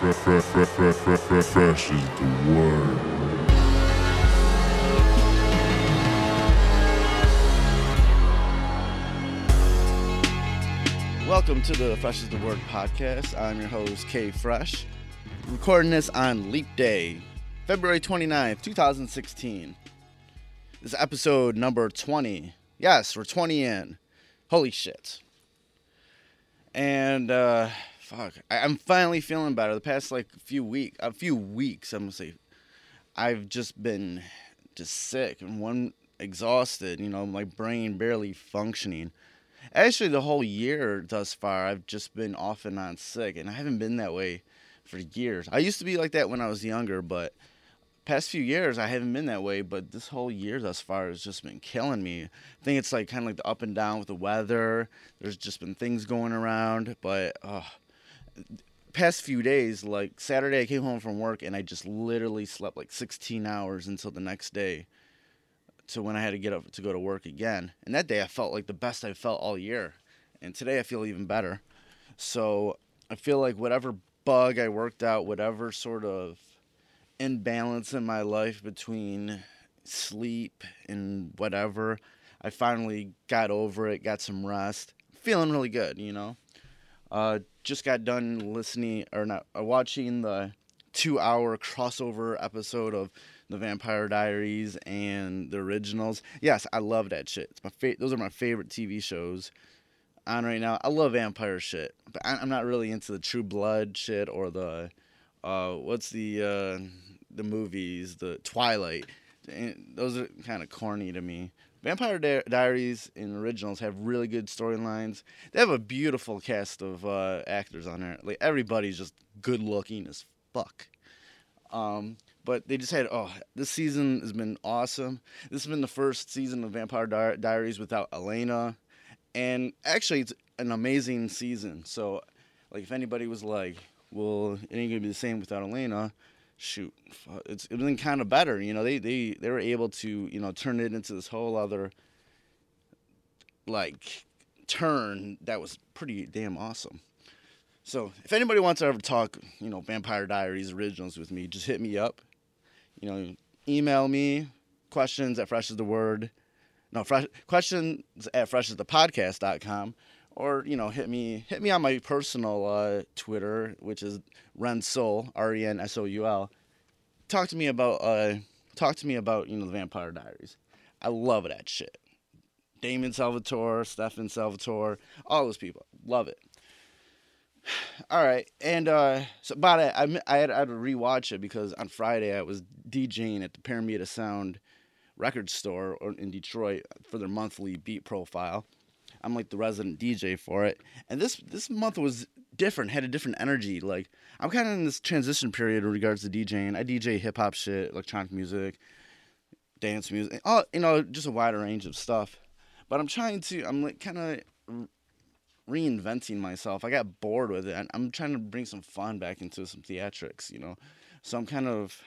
Fresh is the word. Welcome to the Fresh is the Word podcast. I'm your host, K Fresh. Recording this on Leap Day, February 29th, 2016. This is episode number 20. Yes, we're 20 in. Holy shit. And, uh, fuck, I- I'm finally feeling better. The past, like, few week, a few weeks, I'm gonna say, I've just been just sick and one exhausted, you know, my brain barely functioning. Actually, the whole year thus far, I've just been off and on sick, and I haven't been that way for years. I used to be like that when I was younger, but past few years I haven't been that way. But this whole year thus far has just been killing me. I think it's like kind of like the up and down with the weather. There's just been things going around, but uh, past few days, like Saturday, I came home from work and I just literally slept like 16 hours until the next day to when I had to get up to go to work again. And that day I felt like the best I felt all year. And today I feel even better. So I feel like whatever bug I worked out, whatever sort of imbalance in my life between sleep and whatever, I finally got over it, got some rest. Feeling really good, you know. Uh, just got done listening or not uh, watching the two-hour crossover episode of the Vampire Diaries and the originals. Yes, I love that shit. It's my fa- those are my favorite TV shows on right now. I love vampire shit, but I- I'm not really into the True Blood shit or the uh, what's the uh, the movies, the Twilight. Those are kind of corny to me. Vampire Di- Diaries and originals have really good storylines. They have a beautiful cast of uh, actors on there. Like everybody's just good looking as fuck. Um, but they just had oh, this season has been awesome. This has been the first season of Vampire Di- Diaries without Elena, and actually it's an amazing season. So, like if anybody was like, well, it ain't gonna be the same without Elena. Shoot, it's, it's been kind of better. You know, they, they they were able to you know turn it into this whole other like turn that was pretty damn awesome. So if anybody wants to ever talk, you know, Vampire Diaries originals with me, just hit me up. You know, email me questions at fresh is the word. No, fresh, questions at freshasthepodcast.com or, you know, hit me hit me on my personal uh, Twitter, which is Rensoul, R E N S O U L. Talk to me about uh talk to me about, you know, the Vampire Diaries. I love that shit. Damon Salvatore, Stefan Salvatore, all those people. Love it. All right, and uh, so about it, I I had, I had to rewatch it because on Friday I was DJing at the Paramita Sound record store in Detroit for their monthly beat profile. I'm like the resident DJ for it, and this this month was different, had a different energy. Like I'm kind of in this transition period in regards to DJing. I DJ hip hop shit, electronic music, dance music, all you know, just a wider range of stuff. But I'm trying to, I'm like kind of reinventing myself. I got bored with it. I'm trying to bring some fun back into some theatrics, you know. So I'm kind of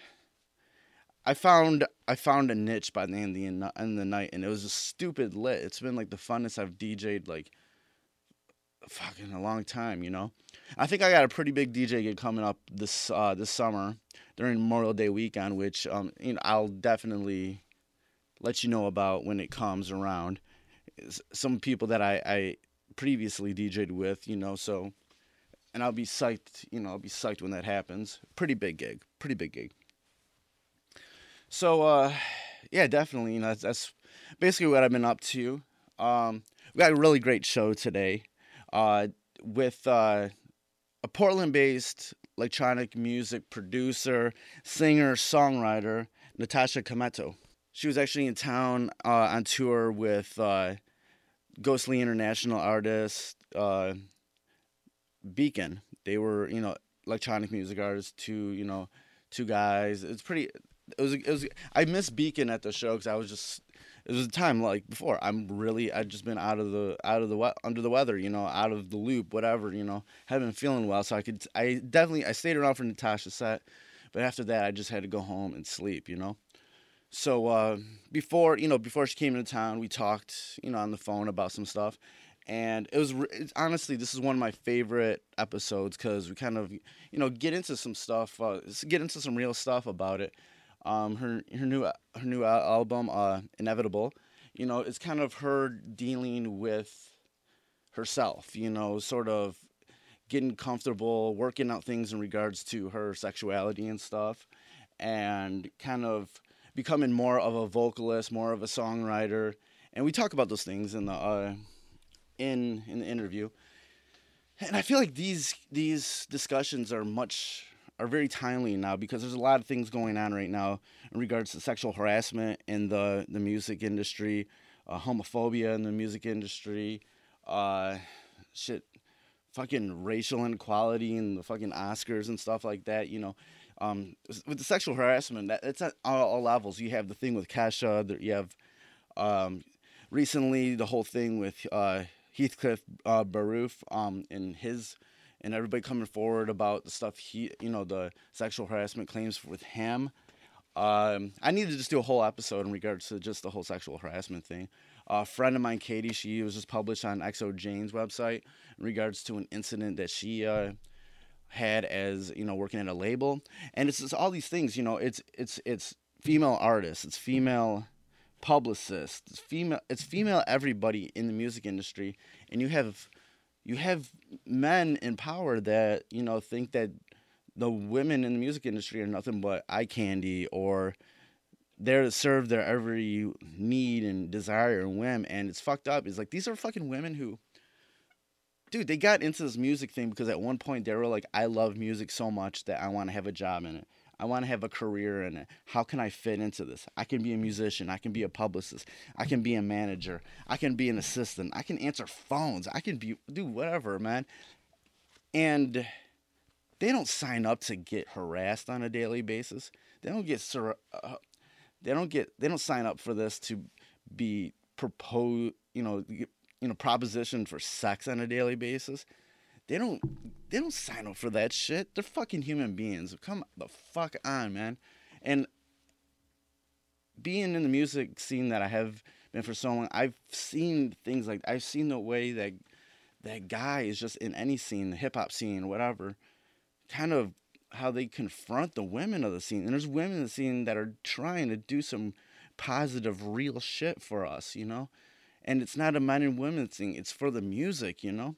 I found I found a niche by the end of the end of the night, and it was just stupid lit. It's been like the funnest I've DJ'd like fucking a long time, you know. I think I got a pretty big DJ gig coming up this uh, this summer during Memorial Day weekend, which um you know I'll definitely let you know about when it comes around. Some people that I, I previously DJ'd with, you know, so and I'll be psyched, you know, I'll be psyched when that happens. Pretty big gig, pretty big gig. So uh yeah, definitely, you know, that's, that's basically what I've been up to. Um we got a really great show today. Uh with uh a Portland-based electronic music producer, singer, songwriter, Natasha Kmeto. She was actually in town uh, on tour with uh, Ghostly International artist uh, Beacon. They were, you know, electronic music artists. Two, you know, two guys. It's pretty. It was. It was. I missed Beacon at the show because I was just. It was a time like before. I'm really. I'd just been out of the out of the under the weather. You know, out of the loop. Whatever. You know, haven't been feeling well. So I could. I definitely. I stayed around for Natasha's set, but after that, I just had to go home and sleep. You know. So uh, before you know, before she came into town, we talked, you know, on the phone about some stuff, and it was honestly this is one of my favorite episodes because we kind of you know get into some stuff, uh, get into some real stuff about it. Um, her her new her new album, uh, Inevitable, you know, it's kind of her dealing with herself, you know, sort of getting comfortable, working out things in regards to her sexuality and stuff, and kind of becoming more of a vocalist, more of a songwriter. And we talk about those things in the uh, in in the interview. And I feel like these these discussions are much are very timely now because there's a lot of things going on right now in regards to sexual harassment in the the music industry, uh, homophobia in the music industry, uh, shit, fucking racial inequality in the fucking Oscars and stuff like that. You know, um, with the sexual harassment, that it's at all, all levels. You have the thing with Kesha. You have um, recently the whole thing with uh, Heathcliff uh, Berru um, and his and everybody coming forward about the stuff he, you know, the sexual harassment claims with him. Um, I need to just do a whole episode in regards to just the whole sexual harassment thing. a friend of mine, Katie, she was just published on XO Jane's website in regards to an incident that she uh, had as you know working at a label, and it's just all these things. You know, it's it's it's female artists, it's female publicists, it's female it's female everybody in the music industry, and you have you have men in power that you know think that the women in the music industry are nothing but eye candy or there to serve their every need and desire and whim and it's fucked up. It's like these are fucking women who dude they got into this music thing because at one point they were like i love music so much that i want to have a job in it i want to have a career in it. How can i fit into this? I can be a musician i can be a publicist i can be a manager i can be an assistant i can answer phones i can be do whatever man. And they don't sign up to get harassed on a daily basis. They don't get sur- uh, they don't get they don't sign up for this to be proposed you know you know proposition for sex on a daily basis they don't they don't sign up for that shit they're fucking human beings come the fuck on man and being in the music scene that i have been for so long i've seen things like i've seen the way that that guy is just in any scene the hip-hop scene whatever kind of how they confront the women of the scene. And there's women in the scene that are trying to do some positive, real shit for us, you know? And it's not a men and women thing, it's for the music, you know?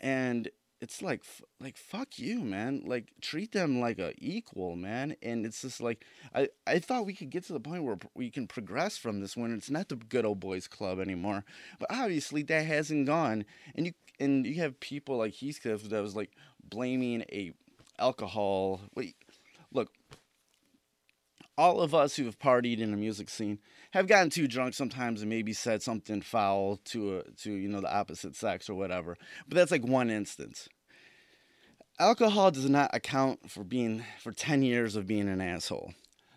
And it's like, like fuck you, man. Like treat them like a equal, man. And it's just like I, I thought we could get to the point where we can progress from this when it's not the good old boys club anymore. But obviously that hasn't gone. And you and you have people like Heathcliff that was like blaming a alcohol. Wait, look. All of us who have partied in the music scene have gotten too drunk sometimes and maybe said something foul to a, to you know the opposite sex or whatever. But that's like one instance. Alcohol does not account for being for 10 years of being an asshole.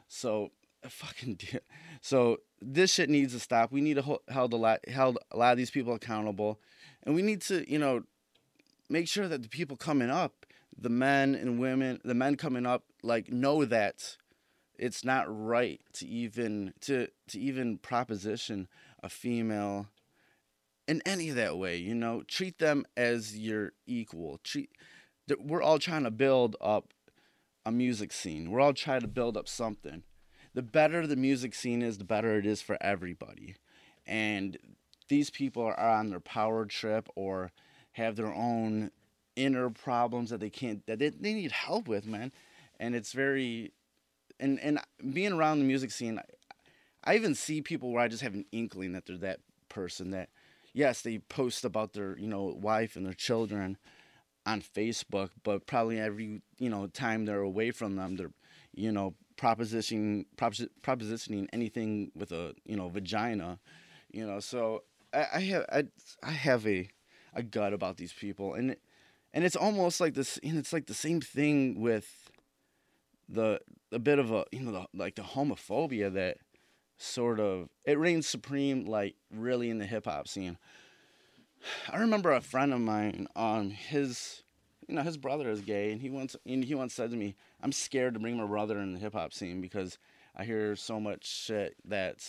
So fucking do- so this shit needs to stop. We need to hold, a lot held a lot of these people accountable and we need to, you know, make sure that the people coming up, the men and women, the men coming up like know that it's not right to even to to even proposition a female in any of that way you know? Treat them as your equal. Treat we're all trying to build up a music scene. We're all trying to build up something. The better the music scene is the better it is for everybody. And these people are on their power trip or have their own inner problems that they can't that they, they need help with man. And it's very and and being around the music scene I, I even see people where i just have an inkling that they're that person that yes they post about their you know wife and their children on facebook but probably every you know time they're away from them they're you know propositioning proposi- propositioning anything with a you know vagina you know so i, I have I, I have a a gut about these people. And and it's almost like this and it's like the same thing with the a bit of a you know the, like the homophobia that sort of it reigns supreme like really in the hip hop scene. I remember a friend of mine um his you know his brother is gay and he once and he once said to me I'm scared to bring my brother in the hip hop scene because I hear so much shit that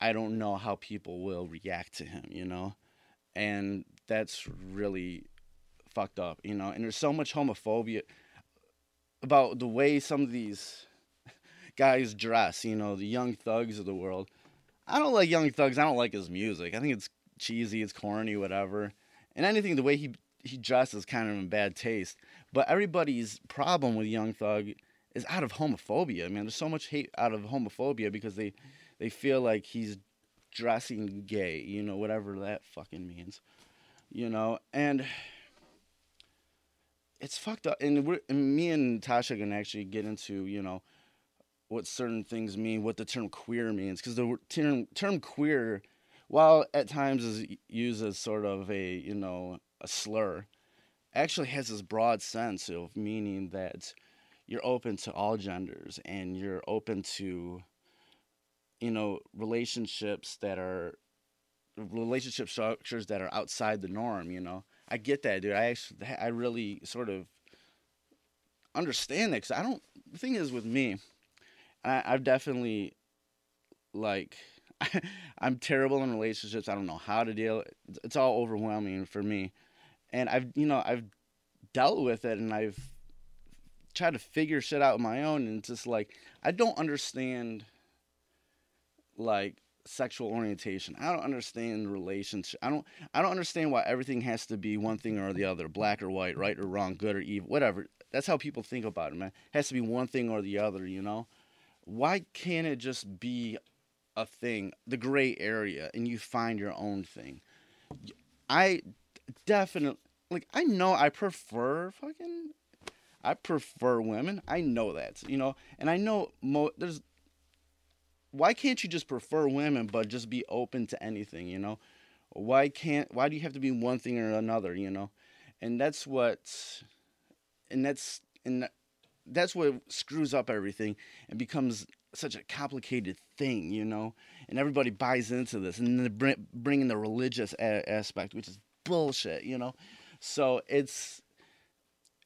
I don't know how people will react to him, you know? and that's really fucked up, you know. And there's so much homophobia about the way some of these guys dress, you know, the young thugs of the world. I don't like Young Thugs. I don't like his music. I think it's cheesy, it's corny, whatever. And anything the way he he dresses kind of in bad taste. But everybody's problem with Young Thug is out of homophobia. Man, there's so much hate out of homophobia because they they feel like he's dressing gay, you know, whatever that fucking means. You know, and it's fucked up. And, we're, and me and Tasha can actually get into, you know, what certain things mean, what the term queer means, because the term term queer, while at times is used as sort of a you know a slur, actually has this broad sense of meaning that you're open to all genders and you're open to you know relationships that are relationship structures that are outside the norm you know i get that dude i actually i really sort of understand that because i don't the thing is with me I, I've definitely like I'm terrible in relationships. I don't know how to deal. It's all overwhelming for me, and I've you know I've dealt with it and I've tried to figure shit out on my own. And it's just like I don't understand like sexual orientation. I don't understand relationship. I don't I don't understand why everything has to be one thing or the other, black or white, right or wrong, good or evil, whatever. That's how people think about it, man. It has to be one thing or the other, you know why can't it just be a thing, the gray area, and you find your own thing? I definitely like. I know I prefer fucking. I prefer women. I know that, you know, and I know mo- there's. Why can't you just prefer women, but just be open to anything, you know? Why can't? Why do you have to be one thing or another, you know? And that's what. And that's and that's what screws up everything and becomes such a complicated thing, you know. And everybody buys into this, and then bring, bringing the religious a- aspect, which is bullshit, you know. So it's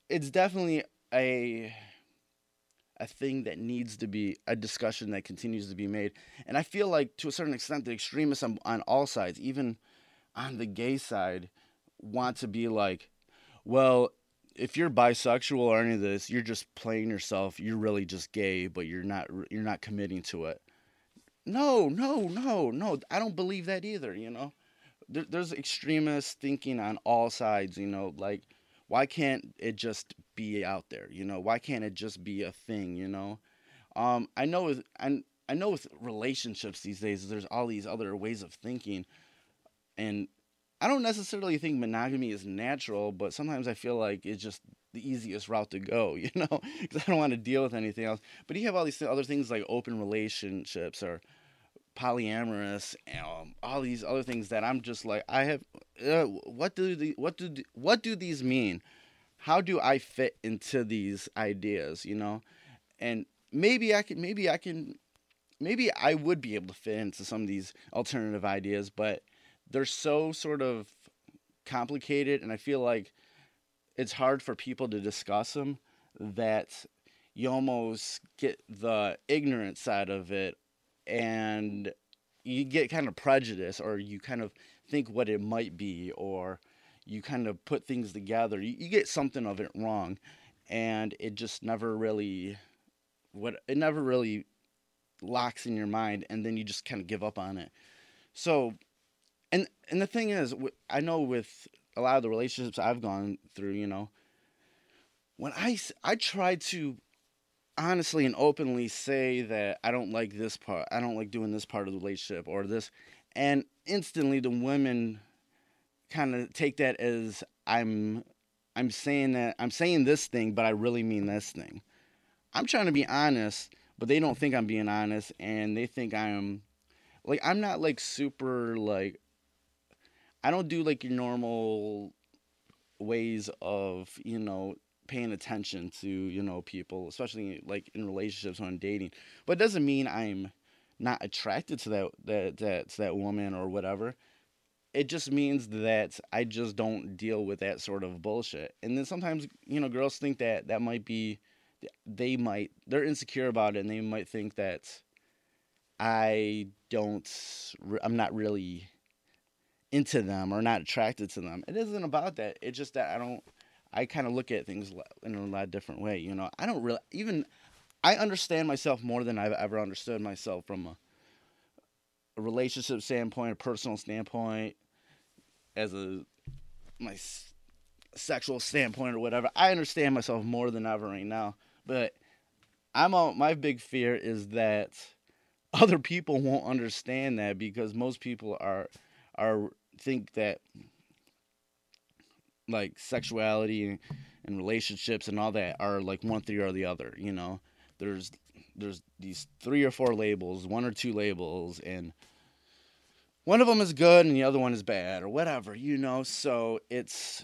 it's definitely a a thing that needs to be a discussion that continues to be made. And I feel like to a certain extent the extremists on, on all sides, even on the gay side, want to be like, well, if you're bisexual or any of this, you're just playing yourself. You're really just gay, but you're not you're not committing to it. No, no, no, no. I don't believe that either. You know, there, there's extremist thinking on all sides. You know, like why can't it just be out there? You know, why can't it just be a thing? You know, um, I know with I, I know with relationships these days, there's all these other ways of thinking, and I don't necessarily think monogamy is natural, but sometimes I feel like it's just the easiest route to go, you know, because I don't want to deal with anything else. But you have all these other things like open relationships or polyamorous, um, all these other things that I'm just like, I have, uh, what do the, what do, what do these mean? How do I fit into these ideas, you know? And maybe I can, maybe I can, maybe I would be able to fit into some of these alternative ideas, but they're so sort of complicated and I feel like it's hard for people to discuss them that you almost get the ignorant side of it and you get kind of prejudice or you kind of think what it might be or you kind of put things together. You, you get something of it wrong and it just never really what it never really locks in your mind and then you just kind of give up on it. So and and the thing is, I know with a lot of the relationships I've gone through, you know, when I I try to honestly and openly say that I don't like this part, I don't like doing this part of the relationship or this, and instantly the women kind of take that as I'm I'm saying that I'm saying this thing, but I really mean this thing. I'm trying to be honest, but they don't think I'm being honest, and they think I'm like I'm not like super like I don't do like your normal ways of, you know, paying attention to, you know, people, especially like in relationships when I'm dating. But it doesn't mean I'm not attracted to that that that to that woman or whatever. It just means that I just don't deal with that sort of bullshit. And then sometimes, you know, girls think that that might be they might they're insecure about it and they might think that I don't I'm not really into them or not attracted to them. It isn't about that. It's just that I don't. I kind of look at things in a lot different way. You know, I don't really even. I understand myself more than I've ever understood myself from a, a relationship standpoint, a personal standpoint, as a my sexual standpoint or whatever. I understand myself more than ever right now. But I'm a, my big fear is that other people won't understand that because most people are are think that like sexuality and, and relationships and all that are like one thing or the other. You know, there's there's these three or four labels, one or two labels, and one of them is good and the other one is bad or whatever. You know, so it's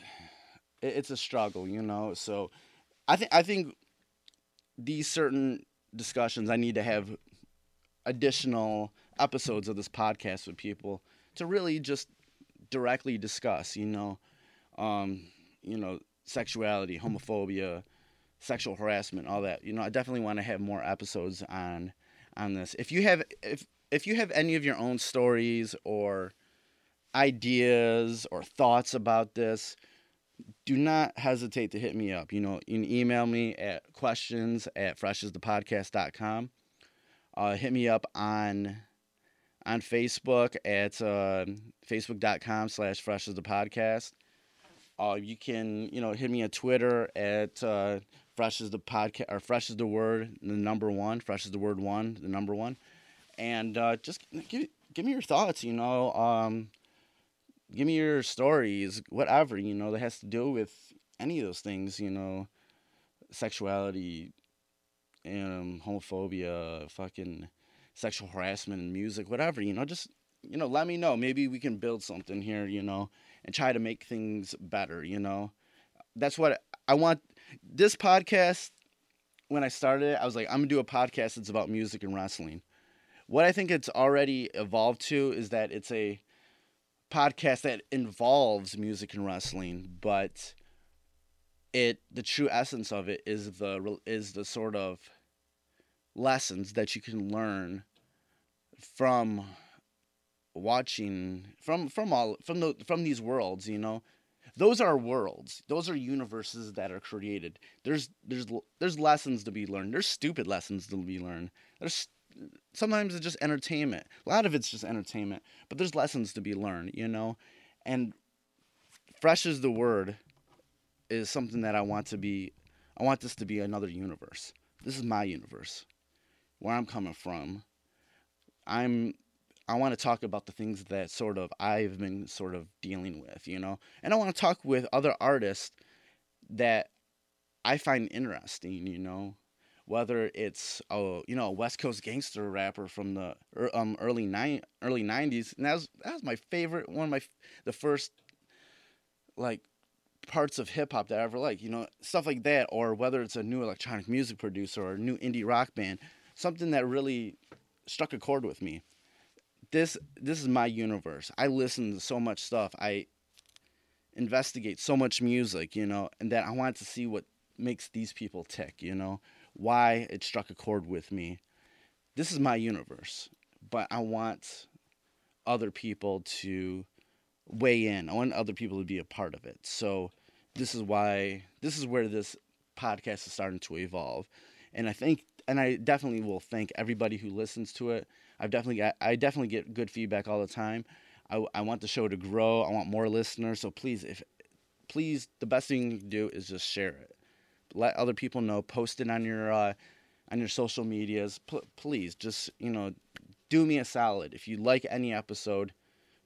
it's a struggle. You know, so I think I think these certain discussions I need to have additional episodes of this podcast with people to really just directly discuss, you know, um, you know, sexuality, homophobia, sexual harassment, all that. You know, I definitely want to have more episodes on on this. If you have if if you have any of your own stories or ideas or thoughts about this, do not hesitate to hit me up. You know, you can email me at questions at freshasthepodcast.com. Uh, hit me up on on Facebook at uh, facebook.com slash fresh as the podcast. Uh, you can, you know, hit me on Twitter at uh, fresh as the podcast or fresh as the word, the number one, fresh as the word one, the number one. And uh, just give, give me your thoughts, you know. Um, give me your stories, whatever, you know, that has to do with any of those things, you know, sexuality, um, homophobia, fucking sexual harassment in music, whatever, you know, just you know, let me know. Maybe we can build something here, you know, and try to make things better, you know. That's what I want this podcast when I started it, I was like, I'm gonna do a podcast that's about music and wrestling. What I think it's already evolved to is that it's a podcast that involves music and wrestling, but it the true essence of it is the is the sort of lessons that you can learn from watching from from all from the from these worlds you know? Those are worlds. Those are universes that are created. There's there's there's lessons to be learned. There's stupid lessons to be learned. There's sometimes it's just entertainment. A lot of it's just entertainment but there's lessons to be learned you know? And fresh is the word is something that I want to be I want this to be another universe. This is my universe. Where I'm coming from. I'm I want to talk about the things that sort of I've been sort of dealing with, you know. And I want to talk with other artists that I find interesting, you know. Whether it's a you know a West Coast gangster rapper from the um early nine early nineties, and that was that was my favorite one of my the first like parts of hip hop that I ever liked, you know, stuff like that, or whether it's a new electronic music producer or a new indie rock band, something that really struck a chord with me. This this is my universe. I listen to so much stuff. I investigate so much music, you know, and that I want to see what makes these people tick, you know, why it struck a chord with me. This is my universe, but I want other people to weigh in. I want other people to be a part of it. So this is why this is where this podcast is starting to evolve. And I think and I definitely will thank everybody who listens to it. I've definitely got, I definitely get good feedback all the time. I, I want the show to grow. I want more listeners. So please if please the best thing you can do is just share it. Let other people know, post it on your uh, on your social medias. P- please just, you know, do me a solid. If you like any episode,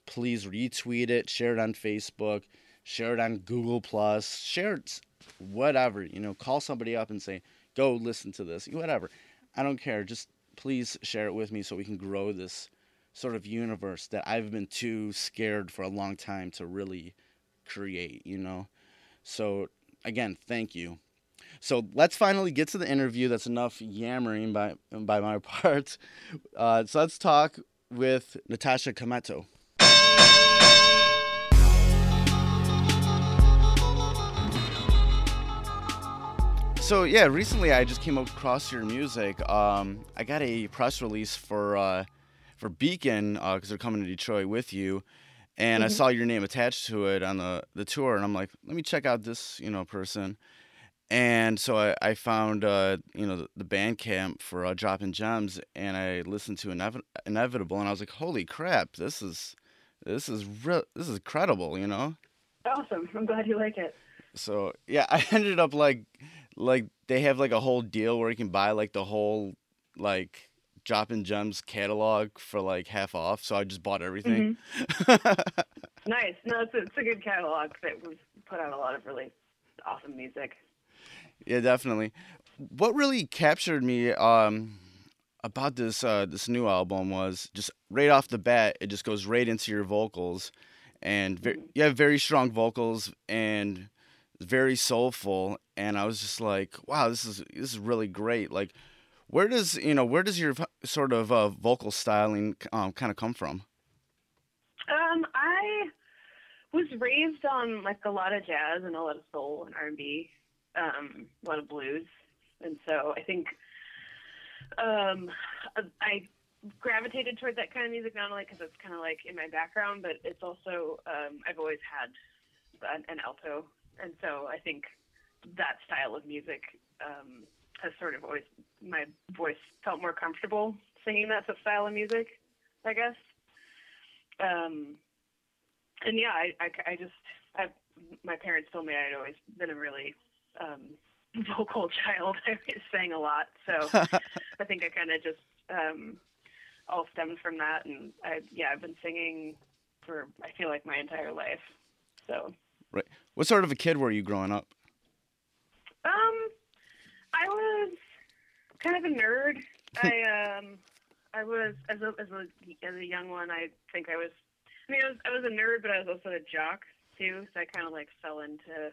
please retweet it, share it on Facebook, share it on Google Plus, share it whatever, you know, call somebody up and say, "Go listen to this." Whatever. I don't care. Just please share it with me so we can grow this sort of universe that I've been too scared for a long time to really create, you know. So, again, thank you. So let's finally get to the interview. That's enough yammering by by my part. Uh, so let's talk with Natasha Kmeto. So yeah, recently I just came across your music. Um, I got a press release for uh, for Beacon because uh, they're coming to Detroit with you, and I Mhm. saw your name attached to it on the the tour, and I'm like, let me check out this you know person. And so I, I found uh, you know the, the Bandcamp for uh, Dropping Gems, and I listened to Inevi- Inevitable, and I was like, holy crap, this is this is real, this is incredible, you know. Awesome. I'm glad you like it. So yeah, I ended up like like they have like a whole deal where you can buy like the whole like Dropping Gems catalog for like half off. So I just bought everything. Nice. No, it's a, it's a good catalog that was put out a lot of really awesome music. yeah, definitely. What really captured me um about this uh this new album was just right off the bat it just goes right into your vocals and Mhm. you have very strong vocals and very soulful and I was just like wow this is this is really great. Like where does you know where does your sort of uh, vocal styling um, kind of come from? Um, I was raised on like a lot of jazz and a lot of soul and R and B, um, a lot of blues, and so I think um, I gravitated toward that kind of music not only because it's kind of like in my background, but it's also um, I've always had an, an alto, and so I think that style of music um, has sort of always my voice felt more comfortable singing that style of music, I guess. Um, and yeah, I, I, I just, I, my parents told me I'd always been a really um, vocal child. I sang a lot, so I think I kind of just um, all stemmed from that. And I, yeah, I've been singing for I feel like my entire life. So, what sort of a kid were you growing up um, I was kind of a nerd. I um, I was as a as a as a young one. I think I was. I mean, I was I was a nerd, but I was also a jock too. So I kind of like fell into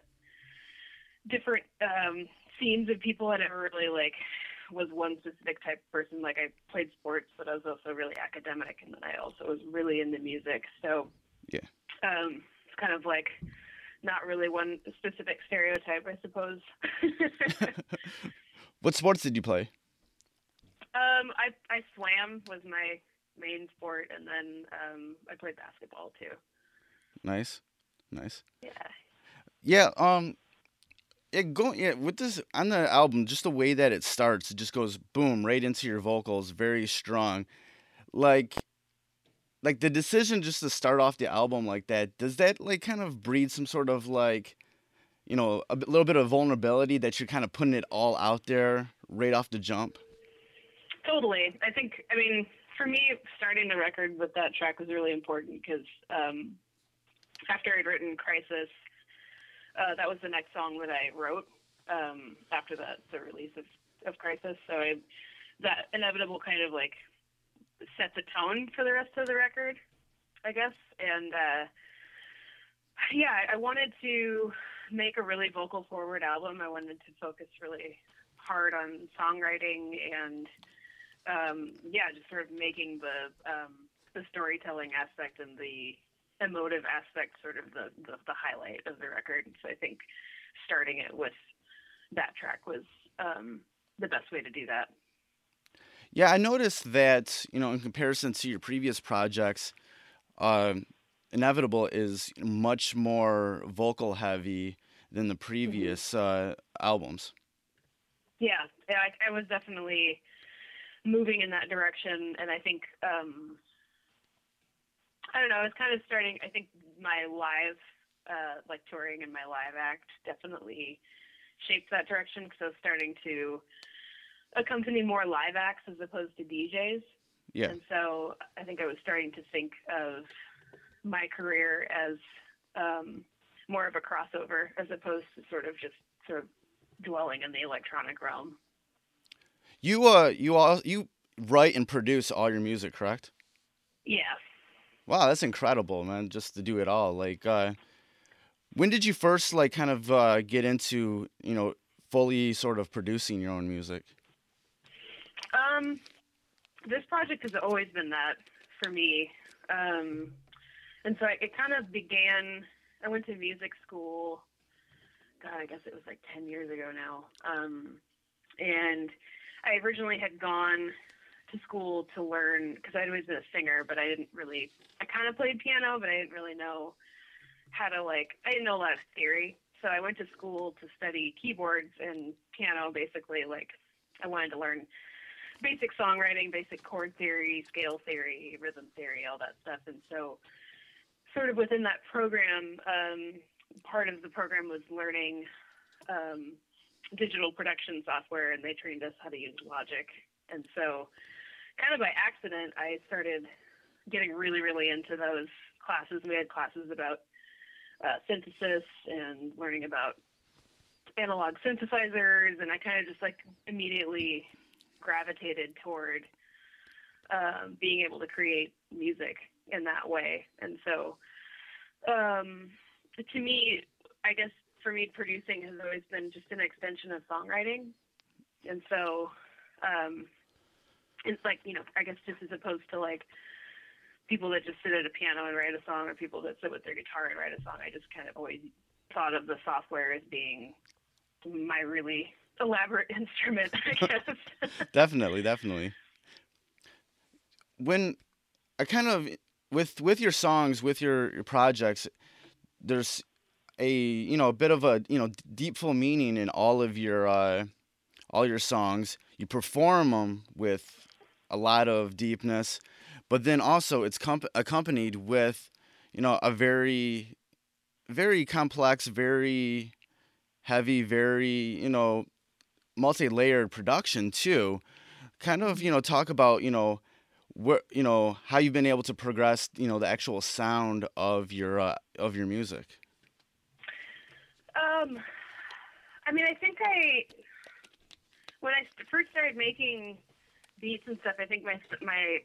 different um, scenes of people. I never really like was one specific type of person. Like I played sports, but I was also really academic, and then I also was really into music. So Yeah. um, it's kind of like not really one specific stereotype, I suppose. what sports did you play Um, I I swam was my main sport, and then um, I played basketball too. nice nice Yeah. Yeah, um it go yeah, with this on the album, just the way that it starts, it just goes boom right into your vocals, very strong. Like like the decision just to start off the album like that, does that like kind of breed some sort of like you know, a little bit of vulnerability that you're kind of putting it all out there right off the jump? Totally. I think, I mean, for me, starting the record with that track was really important because um, after I'd written Crisis, uh, that was the next song that I wrote um, after that the release of, of Crisis. So I, that inevitable kind of like set the tone for the rest of the record, I guess. And uh, yeah, I- wanted to make a really vocal forward album. I wanted to focus really hard on songwriting and um, yeah, just sort of making the um, the storytelling aspect and the emotive aspect sort of the, the the highlight of the record. So I think starting it with that track was um, the best way to do that. Yeah, I noticed that, you know, in comparison to your previous projects, um, Inevitable is much more vocal heavy than the previous uh, albums. Yeah, yeah, I, I was definitely moving in that direction, and I think um, I don't know. I was kind of starting. I think my live, uh, like touring and my live act, definitely shaped that direction because I was starting to accompany more live acts as opposed to DJs. Yeah. And so I think I was starting to think of my career as um, more of a crossover as opposed to sort of just sort of dwelling in the electronic realm. You uh you all you write and produce all your music, correct? Yeah. Wow, that's incredible, man, just to do it all. Like uh when did you first like kind of uh get into, you know, fully sort of producing your own music? Um, this project has always been that for me. Um, and so it kind of began, I went to music school, God, I guess it was like 10 years ago now. Um, and I originally had gone to school to learn because I'd always been a singer, but I didn't really. I kind of played piano, but I didn't really know how to like. I didn't know a lot of theory, so I went to school to study keyboards and piano. Basically, like I wanted to learn basic songwriting, basic chord theory, scale theory, rhythm theory, all that stuff. And so, sort of within that program, um, part of the program was learning um, digital production software, and they trained us how to use Logic. And so, kind of by accident, I started getting really, really into those classes. We had classes about uh, synthesis and learning about analog synthesizers, and I kind of just like immediately gravitated toward um, being able to create music in that way. And so, um, to me, I guess for me, producing has always been just an extension of songwriting. And so, um, it's like, you know, I guess just as opposed to like people that just sit at a piano and write a song or people that sit with their guitar and write a song, I just kind of always thought of the software as being my really elaborate instrument, I guess. definitely, definitely. When I kind of with with your songs, with your your projects, there's a you know a bit of a you know deep full meaning in all of your uh, all your songs. You perform them with a lot of deepness, but then also it's comp- accompanied with you know a very very complex, very heavy, very you know multi-layered production too. Kind of, you know, talk about, you know, what you know, how you've been able to progress, you know, the actual sound of your uh, of your music. Um, I mean, I think I when I first started making beats and stuff, I think my my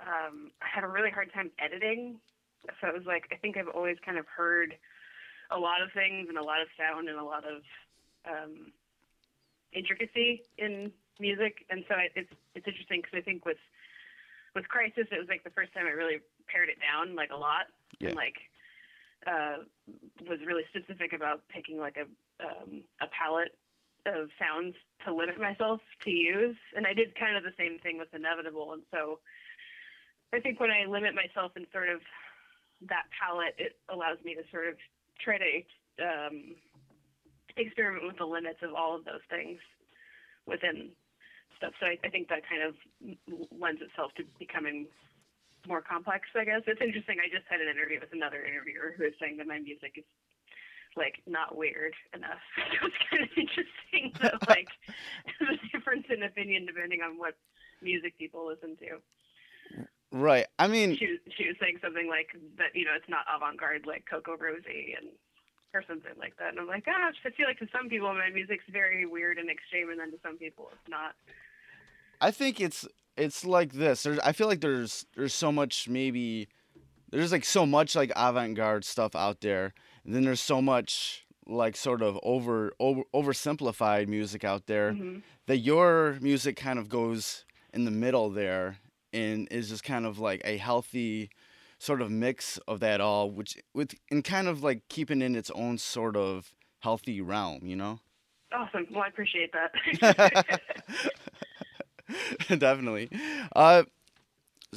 um, I had a really hard time editing. So it was like I think I've always kind of heard a lot of things and a lot of sound and a lot of um, intricacy in music, and so it's it's interesting because I think with with Crisis, it was like the first time I really pared it down like a lot, Yeah. and like uh, was really specific about picking like a um, a palette of sounds to limit myself to use, and I did kind of the same thing with Inevitable, and so I think when I limit myself in sort of that palette, it allows me to sort of try to um, experiment with the limits of all of those things within stuff. So I, I think that kind of lends itself to becoming more complex, I guess. It's interesting. I just had an interview with another interviewer who was saying that my music is like not weird enough. So it's kind of interesting that like the difference in opinion depending on what music people listen to. Right. I mean, She was, she was saying something like that, you know, it's not avant-garde like Coco Rosie and or something like that. And I'm like, gosh, I feel like to some people my music's very weird and extreme, and then to some people it's not. I think it's it's like this. There's I feel like there's there's so much maybe there's like so much like avant-garde stuff out there. And then there's so much like sort of over over oversimplified music out there hmm that your music kind of goes in the middle there and is just kind of like a healthy sort of mix of that all which with and kind of like keeping in its own sort of healthy realm, you know? Awesome. Well, I appreciate that. Definitely. Uh,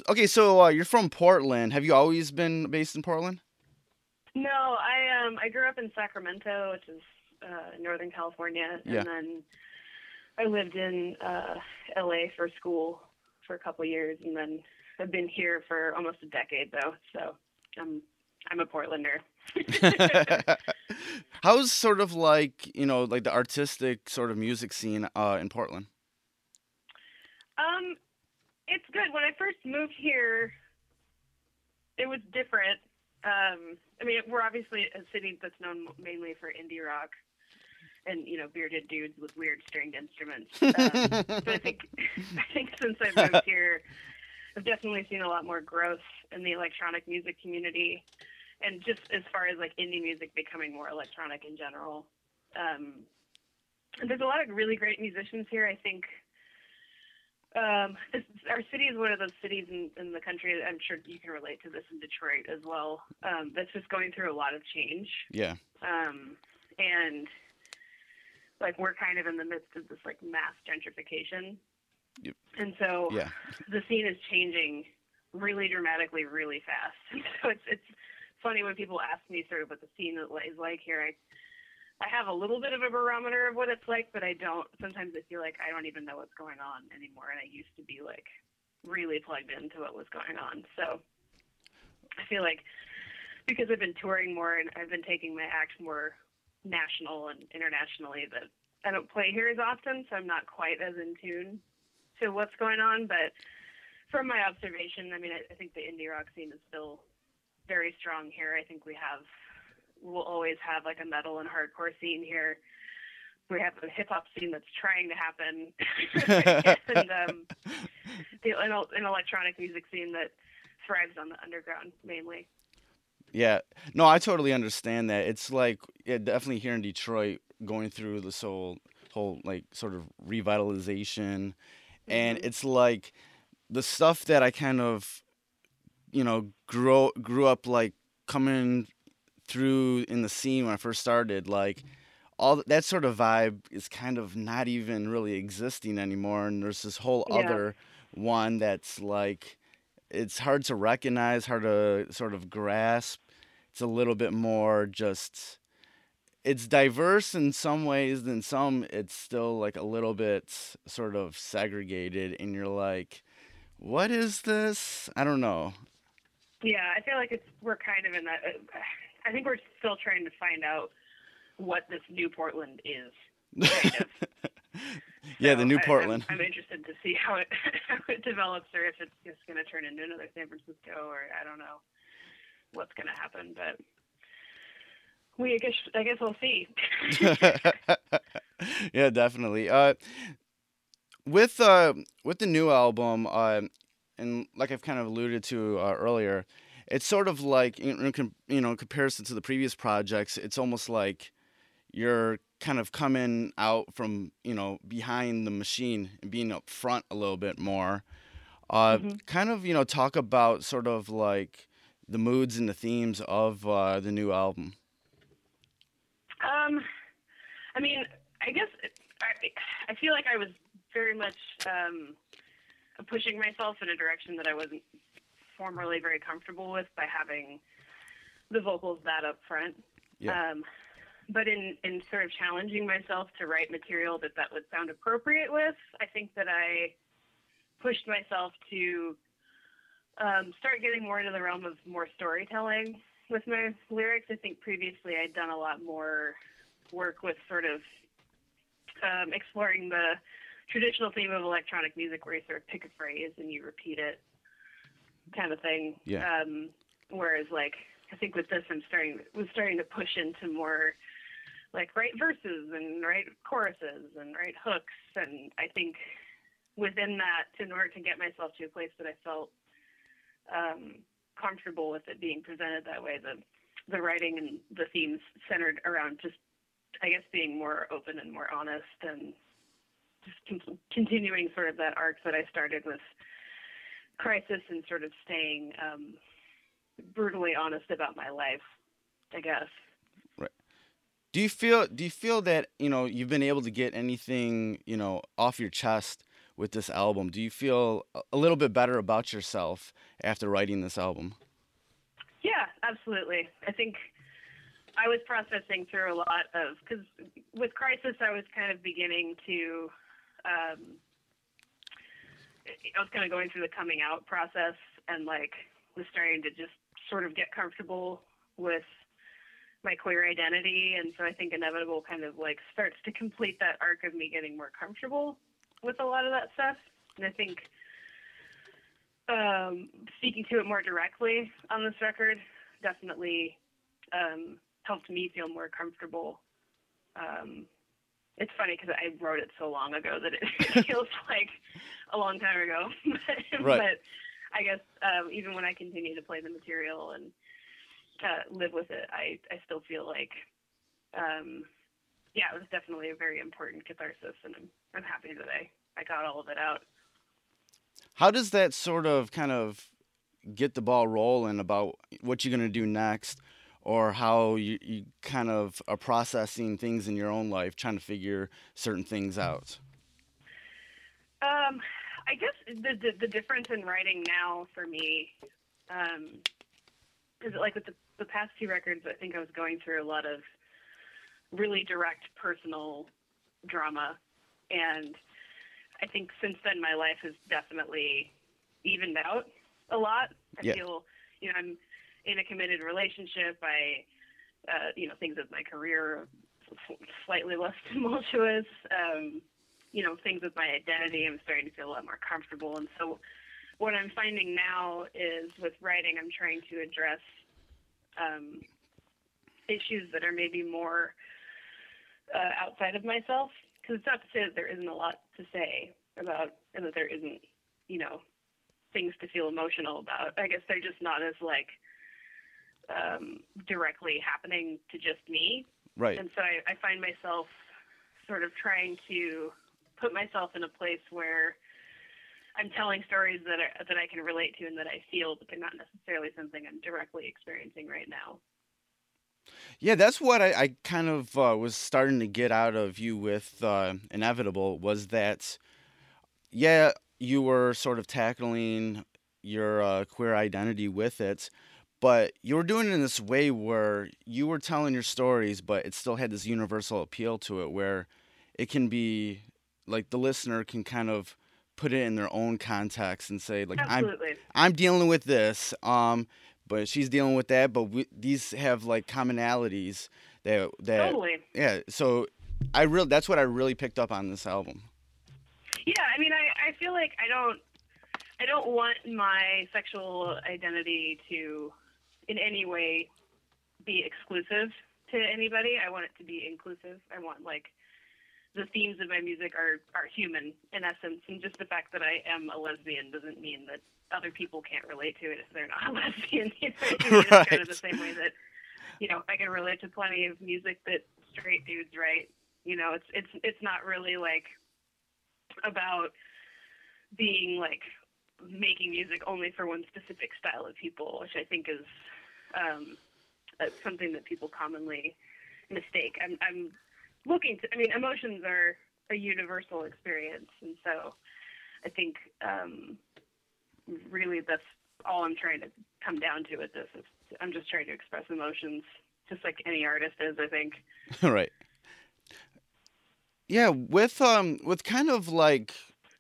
okay, so uh, you're from Portland. Have you always been based in Portland? no, I um I grew up in Sacramento, which is uh, Northern California, Yeah. and then I lived in uh, LA for school for a couple years, and then I've been here for almost a decade though. So I'm I'm a Portlander. How's sort of like you know like the artistic sort of music scene uh, in Portland? Um, it's good. When I first moved here, it was different. Um, I mean, we're obviously a city that's known mainly for indie rock and you know bearded dudes with weird stringed instruments. Um, but I think I think since I've moved here, I've definitely seen a lot more growth in the electronic music community, and just as far as like indie music becoming more electronic in general. Um, and there's a lot of really great musicians here. I think um, this, our city is one of those cities in, in the country. I'm sure you can relate to this in Detroit as well. Um, that's just going through a lot of change yeah. um, and like we're kind of in the midst of this like mass gentrification Yep. And so Yeah. the scene is changing really dramatically, really fast. so it's it's funny when people ask me sort of what the scene is like here. I I have a little bit of a barometer of what it's like, but I don't. Sometimes I feel like I don't even know what's going on anymore, and I used to be like really plugged into what was going on. So I feel like because I've been touring more and I've been taking my act more national and internationally, that I don't play here as often, so I'm not quite as in tune to what's going on. But from my observation, I mean, I, I think the indie rock scene is still very strong here. I think we have, we'll always have like a metal and hardcore scene here. We have a hip hop scene that's trying to happen, and um, the, an, an electronic music scene that thrives on the underground mainly. Yeah, no, I totally understand that. It's like yeah, definitely here in Detroit, going through this whole whole like sort of revitalization, and Mhm. it's like the stuff that I kind of, you know, grew grew up like coming through in the scene when I first started, like all that sort of vibe is kind of not even really existing anymore, and there's this whole Yeah. other one that's like it's hard to recognize, hard to sort of grasp. It's a little bit more just it's diverse in some ways, in some it's still like a little bit sort of segregated and you're like, what is this? I don't know. Yeah, I feel like it's we're kind of in that. uh, I think we're still trying to find out what this new Portland is. Kind of. yeah, the new I- Portland. I'm, interested to see how it how it develops, or if it's just going to turn into another San Francisco, or I don't know what's going to happen. But we, I guess, I guess we'll see. yeah, definitely. Uh, with uh, with the new album, uh, and like I've kind of alluded to uh, earlier, it's sort of like you know in comparison to the previous projects, it's almost like you're kind of coming out from you know behind the machine and being up front a little bit more. Uh, Mhm. Kind of you know talk about sort of like the moods and the themes of uh, the new album. Um, I mean, I guess I, I feel like I was very much um, pushing myself in a direction that I wasn't formerly very comfortable with by having the vocals that up front. Yeah. Um, but in, in sort of challenging myself to write material that that would sound appropriate with, I think that I pushed myself to um, start getting more into the realm of more storytelling with my lyrics. I think previously I'd done a lot more work with sort of um, exploring the traditional theme of electronic music where you sort of pick a phrase and you repeat it kind of thing. Yeah. Um, whereas like I think with this I'm starting was starting to push into more like write verses and write choruses and write hooks and I think within that in order to get myself to a place that I felt um, comfortable with it being presented that way. The the writing and the themes centered around just, I guess, being more open and more honest and just con- continuing sort of that arc that I started with Crisis and sort of staying um, brutally honest about my life, I guess. Right. Do you feel do you feel that, you know, you've been able to get anything, you know, off your chest with this album? Do you feel a- little bit better about yourself after writing this album? Yeah, absolutely. I think I was processing through a lot of because with Crisis, I was kind of beginning to. Um, I was kind of going through the coming out process and like was starting to just sort of get comfortable with my queer identity, and so I think Inevitable kind of like starts to complete that arc of me getting more comfortable with a lot of that stuff. And I think um, speaking to it more directly on this record definitely um, helped me feel more comfortable. Um, it's funny because I wrote it so long ago that it feels like a long time ago. but, Right. but I guess um, even when I continue to play the material and uh, live with it, I, I still feel like, um, yeah, it was definitely a very important catharsis, and I'm, I'm happy that I, I got all of it out. How does that sort of kind of get the ball rolling about what you're going to do next or how you, you kind of are processing things in your own life, trying to figure certain things out? Um, I guess the, the the difference in writing now for me um, is that like with the the past two records, I think I was going through a lot of really direct personal drama, and I think since then my life has definitely evened out a lot. I Yeah. feel you know I'm in a committed relationship. I uh, you know things with my career are slightly less tumultuous. Um, you know things with my identity. I'm starting to feel a lot more comfortable, and so what I'm finding now is with writing, I'm trying to address um, issues that are maybe more uh, outside of myself. Because it's not to say that there isn't a lot to say about, and that there isn't, you know, things to feel emotional about. I guess they're just not as like um, directly happening to just me. Right. And so I, I find myself sort of trying to put myself in a place where I'm telling stories that are, that I can relate to and that I feel, but they're not necessarily something I'm directly experiencing right now. Yeah, that's what I, I kind of uh, was starting to get out of you with uh, Inevitable was that, yeah, you were sort of tackling your uh, queer identity with it, but you were doing it in this way where you were telling your stories, but it still had this universal appeal to it where it can be like the listener can kind of put it in their own context and say like I'm I'm dealing with this, um, but she's dealing with that. But we, these have like commonalities that that Totally. yeah. So I really that's what I really picked up on this album. Yeah, I mean, I, I feel like I don't, I don't want my sexual identity to, in any way, be exclusive to anybody. I want it to be inclusive. I want like, the themes of my music are are human in essence, and just the fact that I am a lesbian doesn't mean that other people can't relate to it if they're not a lesbian. You know, what It's kind of the same way that, you know, I can relate to plenty of music that straight dudes write. You know, it's it's it's not really like about being like making music only for one specific style of people, which I think is um, uh, something that people commonly mistake. I'm, I'm looking to, I mean, emotions are a universal experience, and so I think um, really that's all I'm trying to come down to with this. Is I'm just trying to express emotions, just like any artist is. I think. right. Yeah, with um with kind of like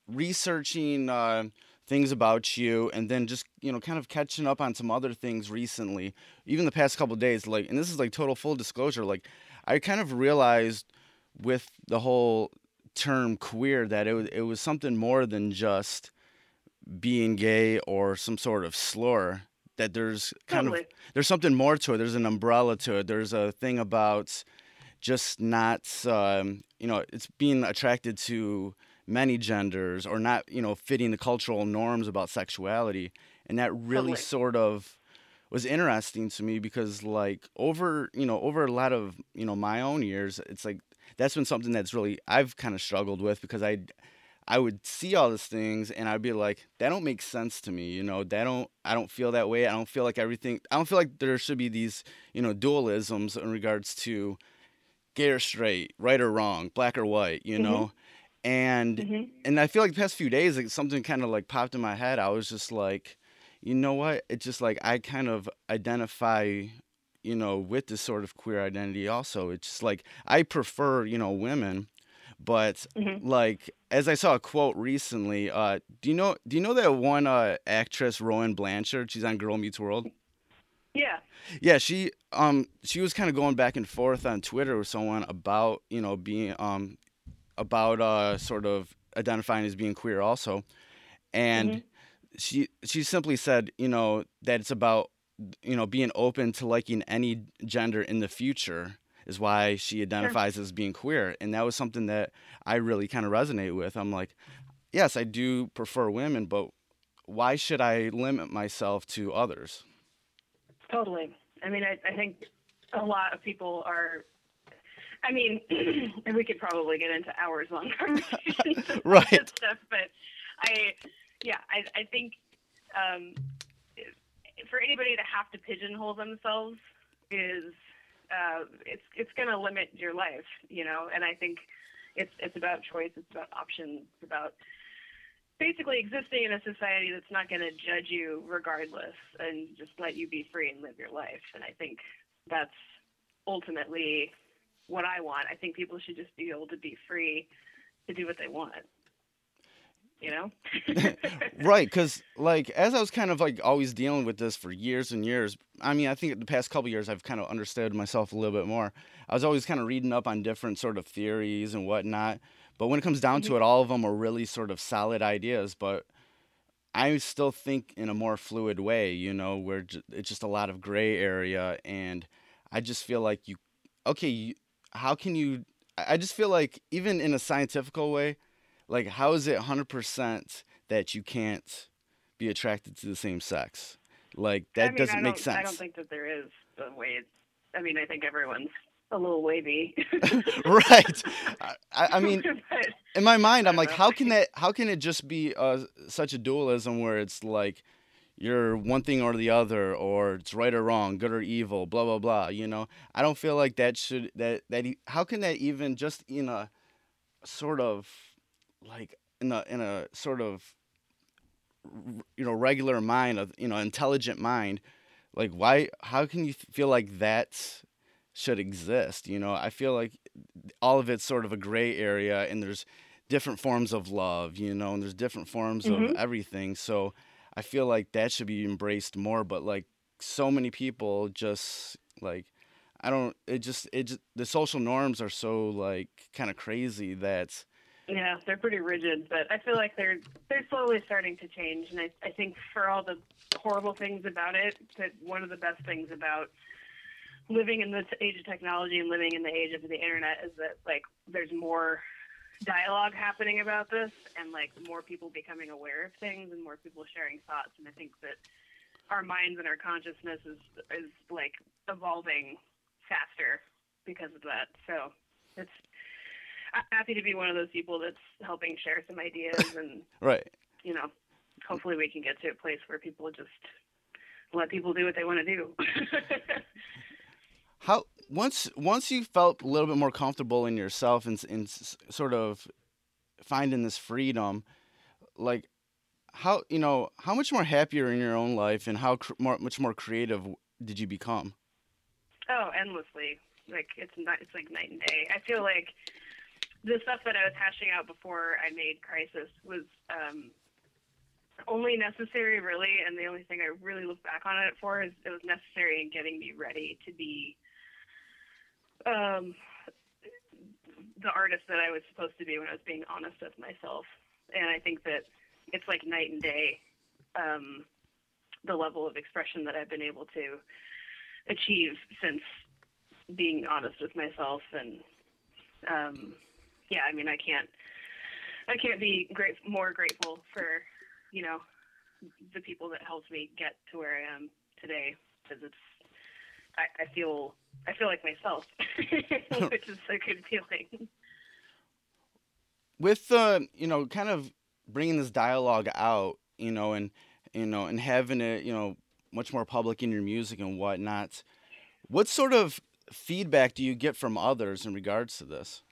researching uh, things about you and then just you know kind of catching up on some other things recently even the past couple days like and this is like total full disclosure like i kind of realized with the whole term queer that it was it was something more than just being gay or some sort of slur that there's kind Totally. of there's something more to it there's an umbrella to it there's a thing about just not um, you know it's being attracted to many genders or not you know fitting the cultural norms about sexuality and that really Totally. sort of was interesting to me because like over you know over a lot of you know my own years it's like that's been something that's really I've kind of struggled with because I I would see all these things and I'd be like that don't make sense to me you know that don't I don't feel that way I don't feel like everything I don't feel like there should be these you know dualisms in regards to gay or straight right or wrong black or white you Mhm. know and Mhm. and I feel like the past few days, like something kind of like popped in my head. I was just like, you know what? It's just like I kind of identify, you know, with this sort of queer identity. Also, it's just like I prefer, you know, women, but Mhm. like as I saw a quote recently, uh, do you know? Do you know that one uh, actress, Rowan Blanchard? She's on Girl Meets World. Yeah. Yeah, she um she was kind of going back and forth on Twitter with someone about you know being um about uh sort of identifying as being queer also, and Mhm. She she simply said you know that it's about you know being open to liking any gender in the future is why she identifies as being queer, and that was something that I really kind of resonate with. I'm like, yes, I do prefer women, but why should I limit myself to others? Totally. I mean, I, I think a lot of people are. I mean, and we could probably get into hours long conversations Right. stuff, but I, yeah, I, I think um, for anybody to have to pigeonhole themselves is uh, it's it's going to limit your life, you know. And I think it's it's about choice, it's about options, it's about basically existing in a society that's not going to judge you regardless and just let you be free and live your life. And I think that's ultimately what I want. I think people should just be able to be free to do what they want. You know? right, because like as I was kind of like always dealing with this for years and years. I mean, I think the past couple years I've kind of understood myself a little bit more. I was always kind of reading up on different sort of theories and whatnot. But when it comes down Mm-hmm. to it, all of them are really sort of solid ideas. But I still think in a more fluid way, you know, where it's just a lot of gray area. And I just feel like you, okay, you, how can you, I just feel like even in a scientifical way, like how is it 100% that you can't be attracted to the same sex? Like that I mean, doesn't make sense. I don't think that there is a way. I mean, I think everyone's a little wavy. right. I, I mean, in my mind, I'm like, how can that? How can it just be uh, such a dualism where it's like you're one thing or the other, or it's right or wrong, good or evil, blah blah blah. You know, I don't feel like that should that that. How can that even just in a sort of like in a in a sort of you know regular mind, of you know intelligent mind, like why? How can you feel like that? should exist you know i feel like all of it's sort of a gray area and there's different forms of love you know and there's different forms of Mhm. everything so i feel like that should be embraced more but like so many people just like i don't it just it just the social norms are so like kind of crazy that Yeah, they're pretty rigid, but I feel like they're they're slowly starting to change, and I I think for all the horrible things about it, that one of the best things about living in this age of technology and living in the age of the internet is that like there's more dialogue happening about this and like more people becoming aware of things and more people sharing thoughts and I think that our minds and our consciousness is is like evolving faster because of that. So it's I'm happy to be one of those people that's helping share some ideas and right you know hopefully we can get to a place where people just let people do what they want to do. how once once you felt a little bit more comfortable in yourself and, and sort of finding this freedom like how you know how much more happier in your own life and how cr- more, much more creative did you become Oh, endlessly. Like it's not. It's like night and day. I feel like the stuff that I was hashing out before I made Crisis was um, only necessary, really, and the only thing I really look back on it for is it was necessary in getting me ready to be um, the artist that I was supposed to be when I was being honest with myself. And I think that it's like night and day. Um, the level of expression that I've been able to achieve since being honest with myself and um yeah i mean i can't i can't be great more grateful for you know the people that helped me get to where i am today because it's I, I feel i feel like myself which is a good feeling. With uh, you know kind of bringing this dialogue out you know and you know and having it you know much more public in your music and whatnot what sort of feedback do you get from others in regards to this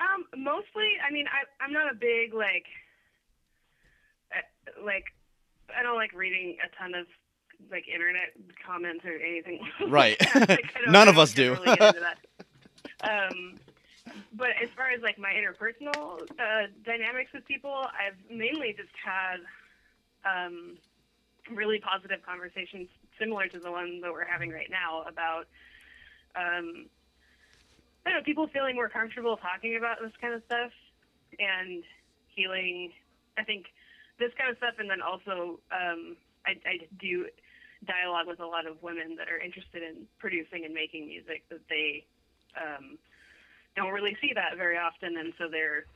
Um, mostly, I mean, I I'm not a big like, uh, like, I don't like reading a ton of like internet comments or anything. Right. Like, None of us do. generally get into that. Um, but as far as like my interpersonal uh, dynamics with people, I've mainly just had um, really positive conversations similar to the one that we're having right now about um, I don't know, people feeling more comfortable talking about this kind of stuff and healing. I think, this kind of stuff, and then also um, I, I do dialogue with a lot of women that are interested in producing and making music that they um, don't really see that very often, and so they're,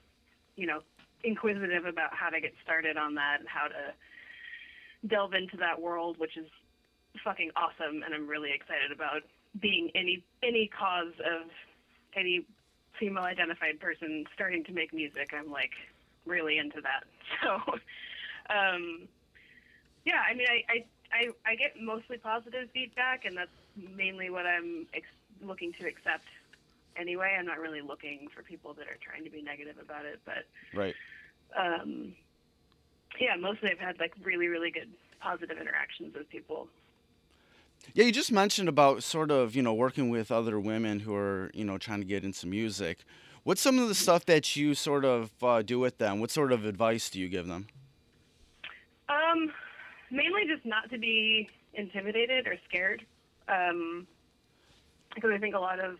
you know, inquisitive about how to get started on that and how to delve into that world, which is fucking awesome, and I'm really excited about being any any cause of any female identified person starting to make music. I'm like really into that. So, um, yeah, I mean, I, I I I get mostly positive feedback, and that's mainly what I'm ex- looking to accept. Anyway, I'm not really looking for people that are trying to be negative about it, but right um, yeah, mostly I've had like really, really good positive interactions with people. Yeah, you just mentioned about sort of, you know, working with other women who are, you know, trying to get into music. What's some of the stuff that you sort of uh, do with them? What sort of advice do you give them? Um, mainly just not to be intimidated or scared. Um, because I think a lot of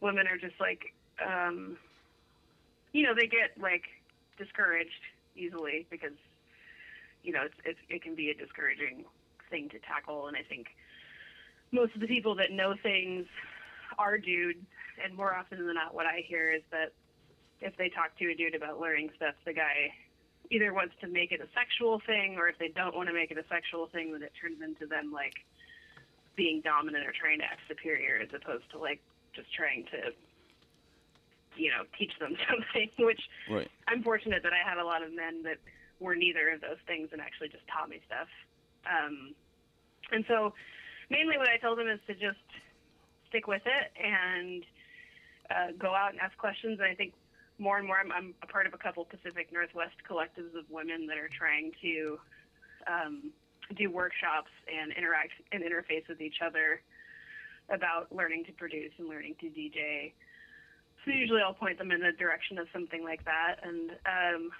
women are just like, um, you know, they get like discouraged easily because, you know, it's, it's it can be a discouraging thing to tackle. And I think most of the people that know things are dudes, and more often than not, what I hear is that if they talk to a dude about learning stuff, the guy either wants to make it a sexual thing, or if they don't want to make it a sexual thing, then it turns into them like being dominant or trying to act superior, as opposed to like just trying to, you know, teach them something. Which Right. I'm fortunate that I had a lot of men that were neither of those things and actually just taught me stuff. Um, and so, mainly what I tell them is to just stick with it and uh, go out and ask questions. And I think more and more, I'm, I'm a part of a couple Pacific Northwest collectives of women that are trying to um, do workshops and interact and interface with each other about learning to produce and learning to DJ. So usually I'll point them in the direction of something like that. And, um,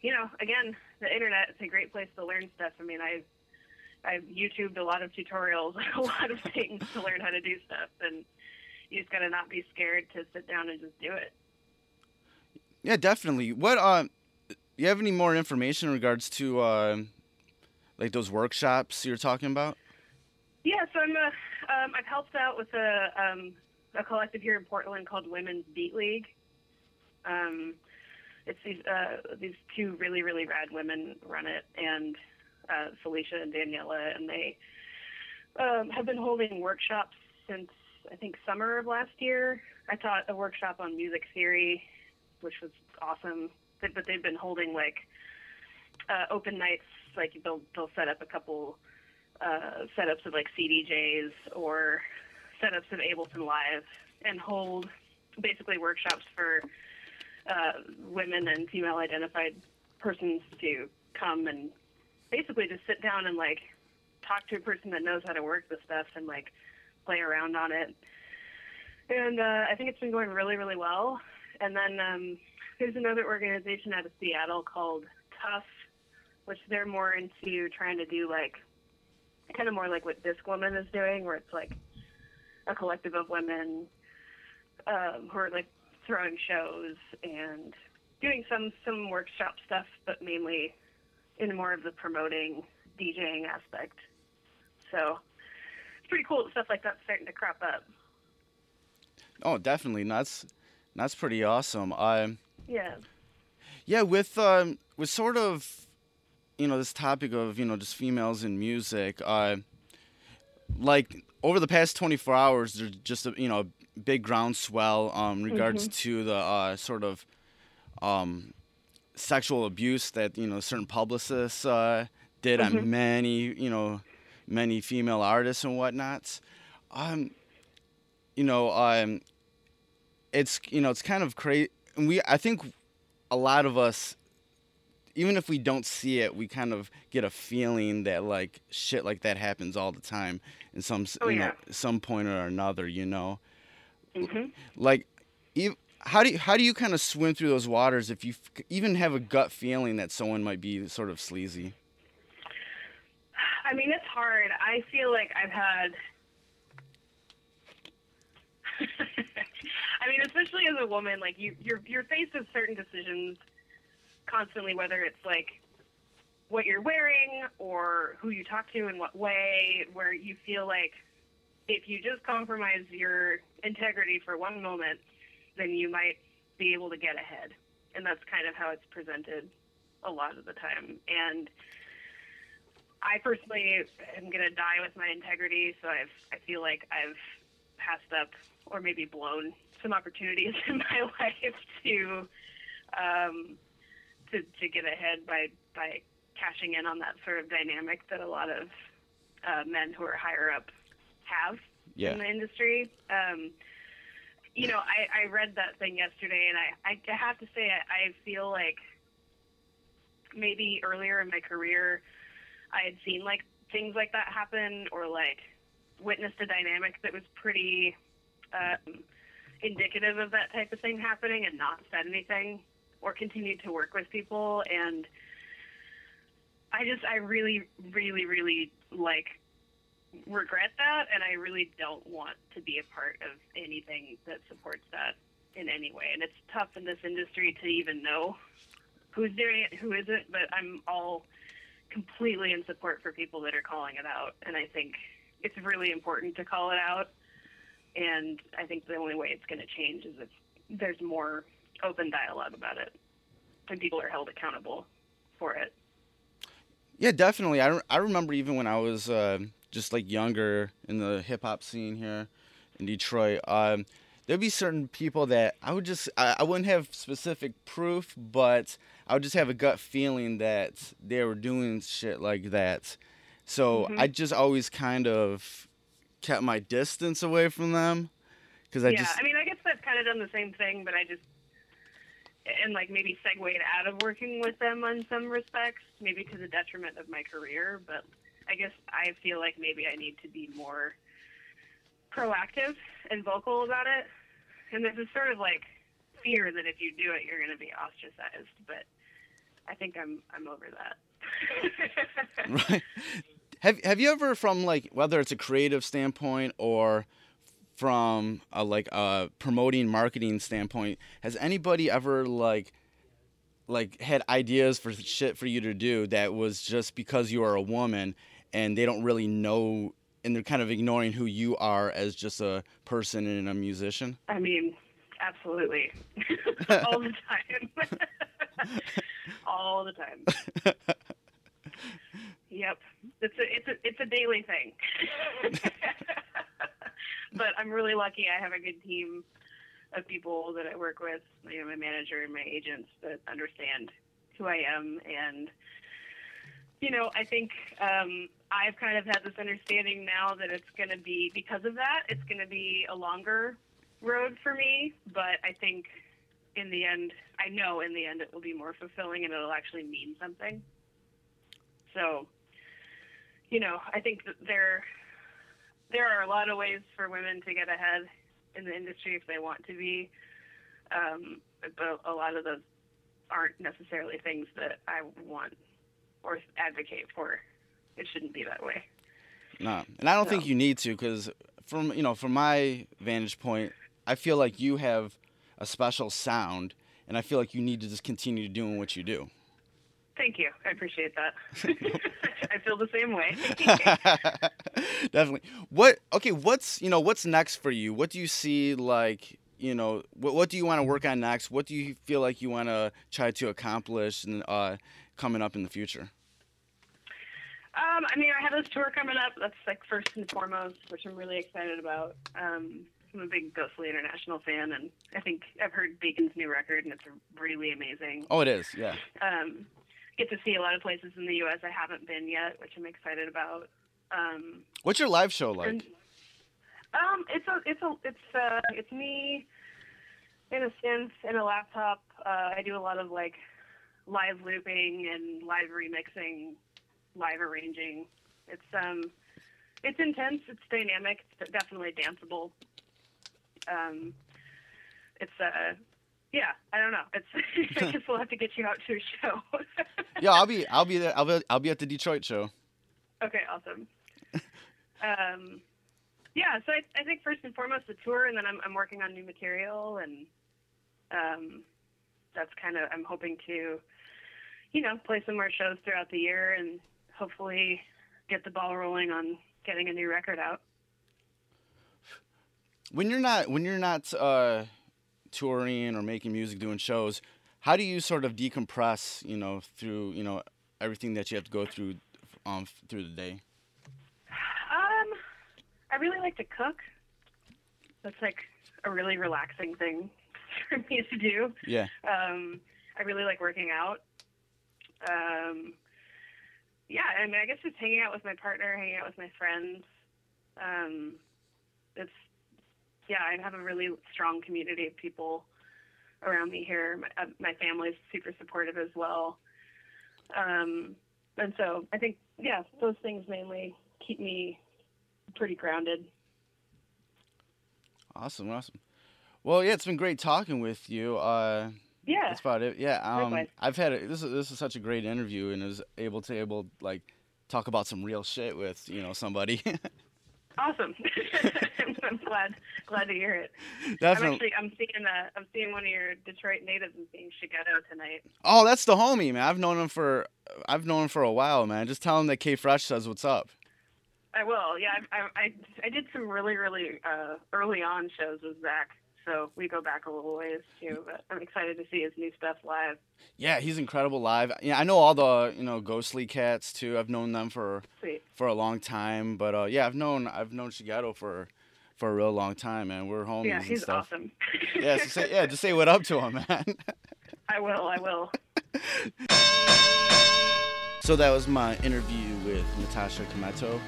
you know, again, the internet is a great place to learn stuff. I mean, I've, I've YouTubed a lot of tutorials, a lot of things to learn how to do stuff. And you just got to not be scared to sit down and just do it. Yeah, definitely. What uh, you have any more information in regards to uh, like those workshops you're talking about? Yeah, so I'm a, um, I've helped out with a, um, a collective here in Portland called Women's Beat League. Um, it's these uh, these two really really rad women run it, and uh, Felicia and Daniela, and they um, have been holding workshops since I think summer of last year. I taught a workshop on music theory, which was awesome. But they've been holding like uh, open nights, like they'll they'll set up a couple uh, setups of like CDJs or setups of Ableton Live and hold basically workshops for uh, women and female identified persons to come and basically just sit down and like talk to a person that knows how to work the stuff and like play around on it. And uh, I think it's been going really, really well. And then um, there's another organization out of Seattle called Tough, which they're more into trying to do like kind of more like what Discwoman is doing, where it's like a collective of women um, who are like throwing shows and doing some some workshop stuff, but mainly in more of the promoting DJing aspect. So it's pretty cool that stuff like that's starting to crop up. Oh, definitely. That's that's pretty awesome. Um, Yeah. yeah, with um, with sort of, you know, this topic of you know just females in music. Uh, like over the past 24 hours, there's just a you know big groundswell um, in regards to the uh, sort of um, sexual abuse that you know certain publicists uh, did on many you know many female artists and whatnots. Um, you know, um, it's you know it's kind of crazy. We I think a lot of us, even if we don't see it, we kind of get a feeling that like shit like that happens all the time in some Oh, you know some point or another. You know, hmm like how do you, how do you kind of swim through those waters if you even have a gut feeling that someone might be sort of sleazy? I mean, it's hard. I feel like I've had. I mean, especially as a woman, like you, you're you're faced with certain decisions constantly, whether it's like what you're wearing or who you talk to in what way, where you feel like if you just compromise your integrity for one moment, then you might be able to get ahead, and that's kind of how it's presented a lot of the time, and. I personally am going to die with my integrity, so I've, I feel like I've passed up or maybe blown some opportunities in my life to um, to to get ahead by by cashing in on that sort of dynamic that a lot of uh, men who are higher up have Yeah. in the industry. Um, you know, I, I read that thing yesterday, and I, I have to say, I, I feel like maybe earlier in my career, I had seen like things like that happen or like witnessed a dynamic that was pretty um, indicative of that type of thing happening and not said anything or continued to work with people and I just I really really really like regret that and I really don't want to be a part of anything that supports that in any way and it's tough in this industry to even know who's doing it who isn't but I'm all completely in support for people that are calling it out and I think it's really important to call it out and I think the only way it's going to change is if there's more open dialogue about it and people are held accountable for it. Yeah, definitely. I, I remember even when I was uh, just like younger in the hip hop scene here in Detroit, um, there'd be certain people that I would just, I, I wouldn't have specific proof, but I would just have a gut feeling that they were doing shit like that. So Mhm. I just always kind of kept my distance away from them because I yeah, just I mean, I guess I've kind of done the same thing, but I just and like maybe segued out of working with them on some respects, maybe to the detriment of my career. But I guess I feel like maybe I need to be more proactive and vocal about it. And there's this sort of like fear that if you do it, you're going to be ostracized. But I think I'm I'm over that. right. Have Have you ever, from like whether it's a creative standpoint or from a, like a promoting marketing standpoint, has anybody ever like like had ideas for shit for you to do that was just because you are a woman and they don't really know and they're kind of ignoring who you are as just a person and a musician? I mean, absolutely. All the time. All the time. Yep. It's a it's a it's a daily thing. but I'm really lucky I have a good team of people that I work with, you know, my manager and my agents that understand who I am and you know, I think um, I've kind of had this understanding now that it's going to be because of that. It's going to be a longer road for me, but I think in the end, I know in the end it will be more fulfilling and it'll actually mean something. So, you know, I think that there there are a lot of ways for women to get ahead in the industry if they want to be, um, but a lot of those aren't necessarily things that I want or advocate for. It shouldn't be that way. No, and I don't think you need to, because from you know from my vantage point, I feel like you have a special sound, and I feel like you need to just continue doing what you do. Thank you. I appreciate that. I feel the same way. Definitely. What? Okay. What's you know what's next for you? What do you see like? You know, what, what do you want to work on next? What do you feel like you want to try to accomplish and uh, coming up in the future? Um, I mean, I have this tour coming up. That's like first and foremost, which I'm really excited about. Um, I'm a big Ghostly International fan, and I think I've heard Beacon's new record, and it's really amazing. Oh, it is. Yeah. Um, get to see a lot of places in the U.S. I haven't been yet, which I'm excited about. Um, What's your live show like? and- um, it's a, it's a, it's uh, it's me in a synth and a laptop. Uh, I do a lot of like live looping and live remixing, live arranging. It's um, it's intense. It's dynamic. It's definitely danceable. Um, it's uh, yeah. I don't know. It's I guess we'll have to get you out to a show. yeah, I'll be. I'll be there. I'll be. I'll be at the Detroit show. Okay, awesome. um, yeah, so I, I think first and foremost the tour, and then I'm, I'm working on new material, and um, that's kind of I'm hoping to, you know, play some more shows throughout the year, and hopefully get the ball rolling on getting a new record out. when you're not when you're not uh, touring or making music, doing shows, how do you sort of decompress? You know, through you know everything that you have to go through um, through the day. Um, I really like to cook. That's like a really relaxing thing for me to do. Yeah. Um, I really like working out. Um, yeah, I mean, I guess just hanging out with my partner, hanging out with my friends. Um, it's yeah, I have a really strong community of people around me here. My, uh, my family's super supportive as well. Um, and so I think, yeah, those things mainly keep me pretty grounded. Awesome, awesome. Well, yeah, it's been great talking with you. Uh, Yeah. that's about it. Yeah, um, I've had a, this. Is, this is such a great interview, and I was able to able like talk about some real shit with you know somebody. Awesome. I'm glad glad to hear it. I'm Definitely. actually I'm seeing uh, I'm seeing one of your Detroit natives and seeing Shigeto tonight. Oh, that's the homie, man. I've known him for I've known him for a while, man. Just tell him that K Fresh says what's up. I will. Yeah, I I I, I did some really really uh, early on shows with Zach, so we go back a little ways too. But I'm excited to see his new stuff live. Yeah, he's incredible live. Yeah, I know all the you know Ghostly Cats too. I've known them for Sweet. for a long time, but uh, yeah, I've known I've known Shigeto for for a real long time, man. We're homies Yeah, and he's awesome. Yeah, so say, yeah, just say what up to him, man. I will. I will. So that was my interview with Natasha Kmeto.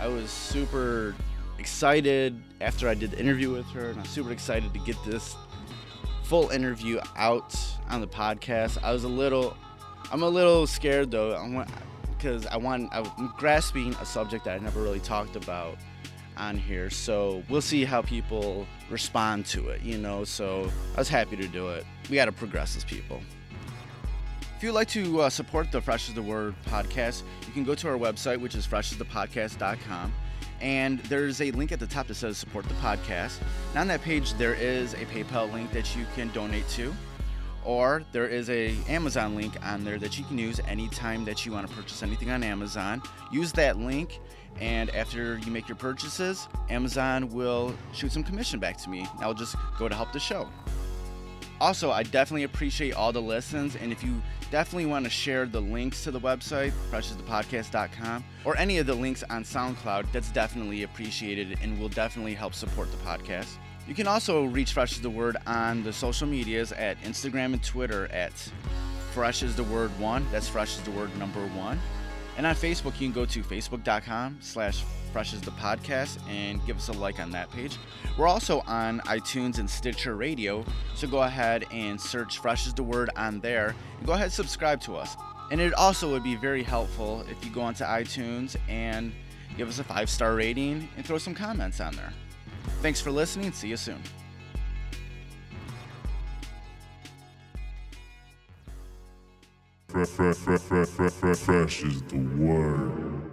I was super excited after I did the interview with her, and I'm super excited to get this full interview out on the podcast. I was a little, I'm a little scared though, because I want I'm grasping a subject that I never really talked about on here. So we'll see how people respond to it, you know. So I was happy to do it. We got to progress as people. If you'd like to uh, support the Fresh is the Word podcast, you can go to our website, which is freshasthepodcast.com. And there's a link at the top that says support the podcast. And on that page, there is a PayPal link that you can donate to. Or there is a Amazon link on there that you can use anytime that you want to purchase anything on Amazon. Use that link, and after you make your purchases, Amazon will shoot some commission back to me. I'll just go to help the show. Also, I definitely appreciate all the listens, and if you definitely want to share the links to the website, freshasthepodcast.com, or any of the links on SoundCloud, that's definitely appreciated and will definitely help support the podcast. You can also reach Fresh is the Word on the social medias at Instagram and Twitter at Fresh is the Word One. That's Fresh is the Word number one. And on Facebook, you can go to facebook.com slash fresh the podcast and give us a like on that page. We're also on iTunes and Stitcher Radio, so go ahead and search Fresh is the Word on there and go ahead and subscribe to us. And it also would be very helpful if you go onto iTunes and give us a five star rating and throw some comments on there. Thanks for listening. See you soon. Fresh is the word.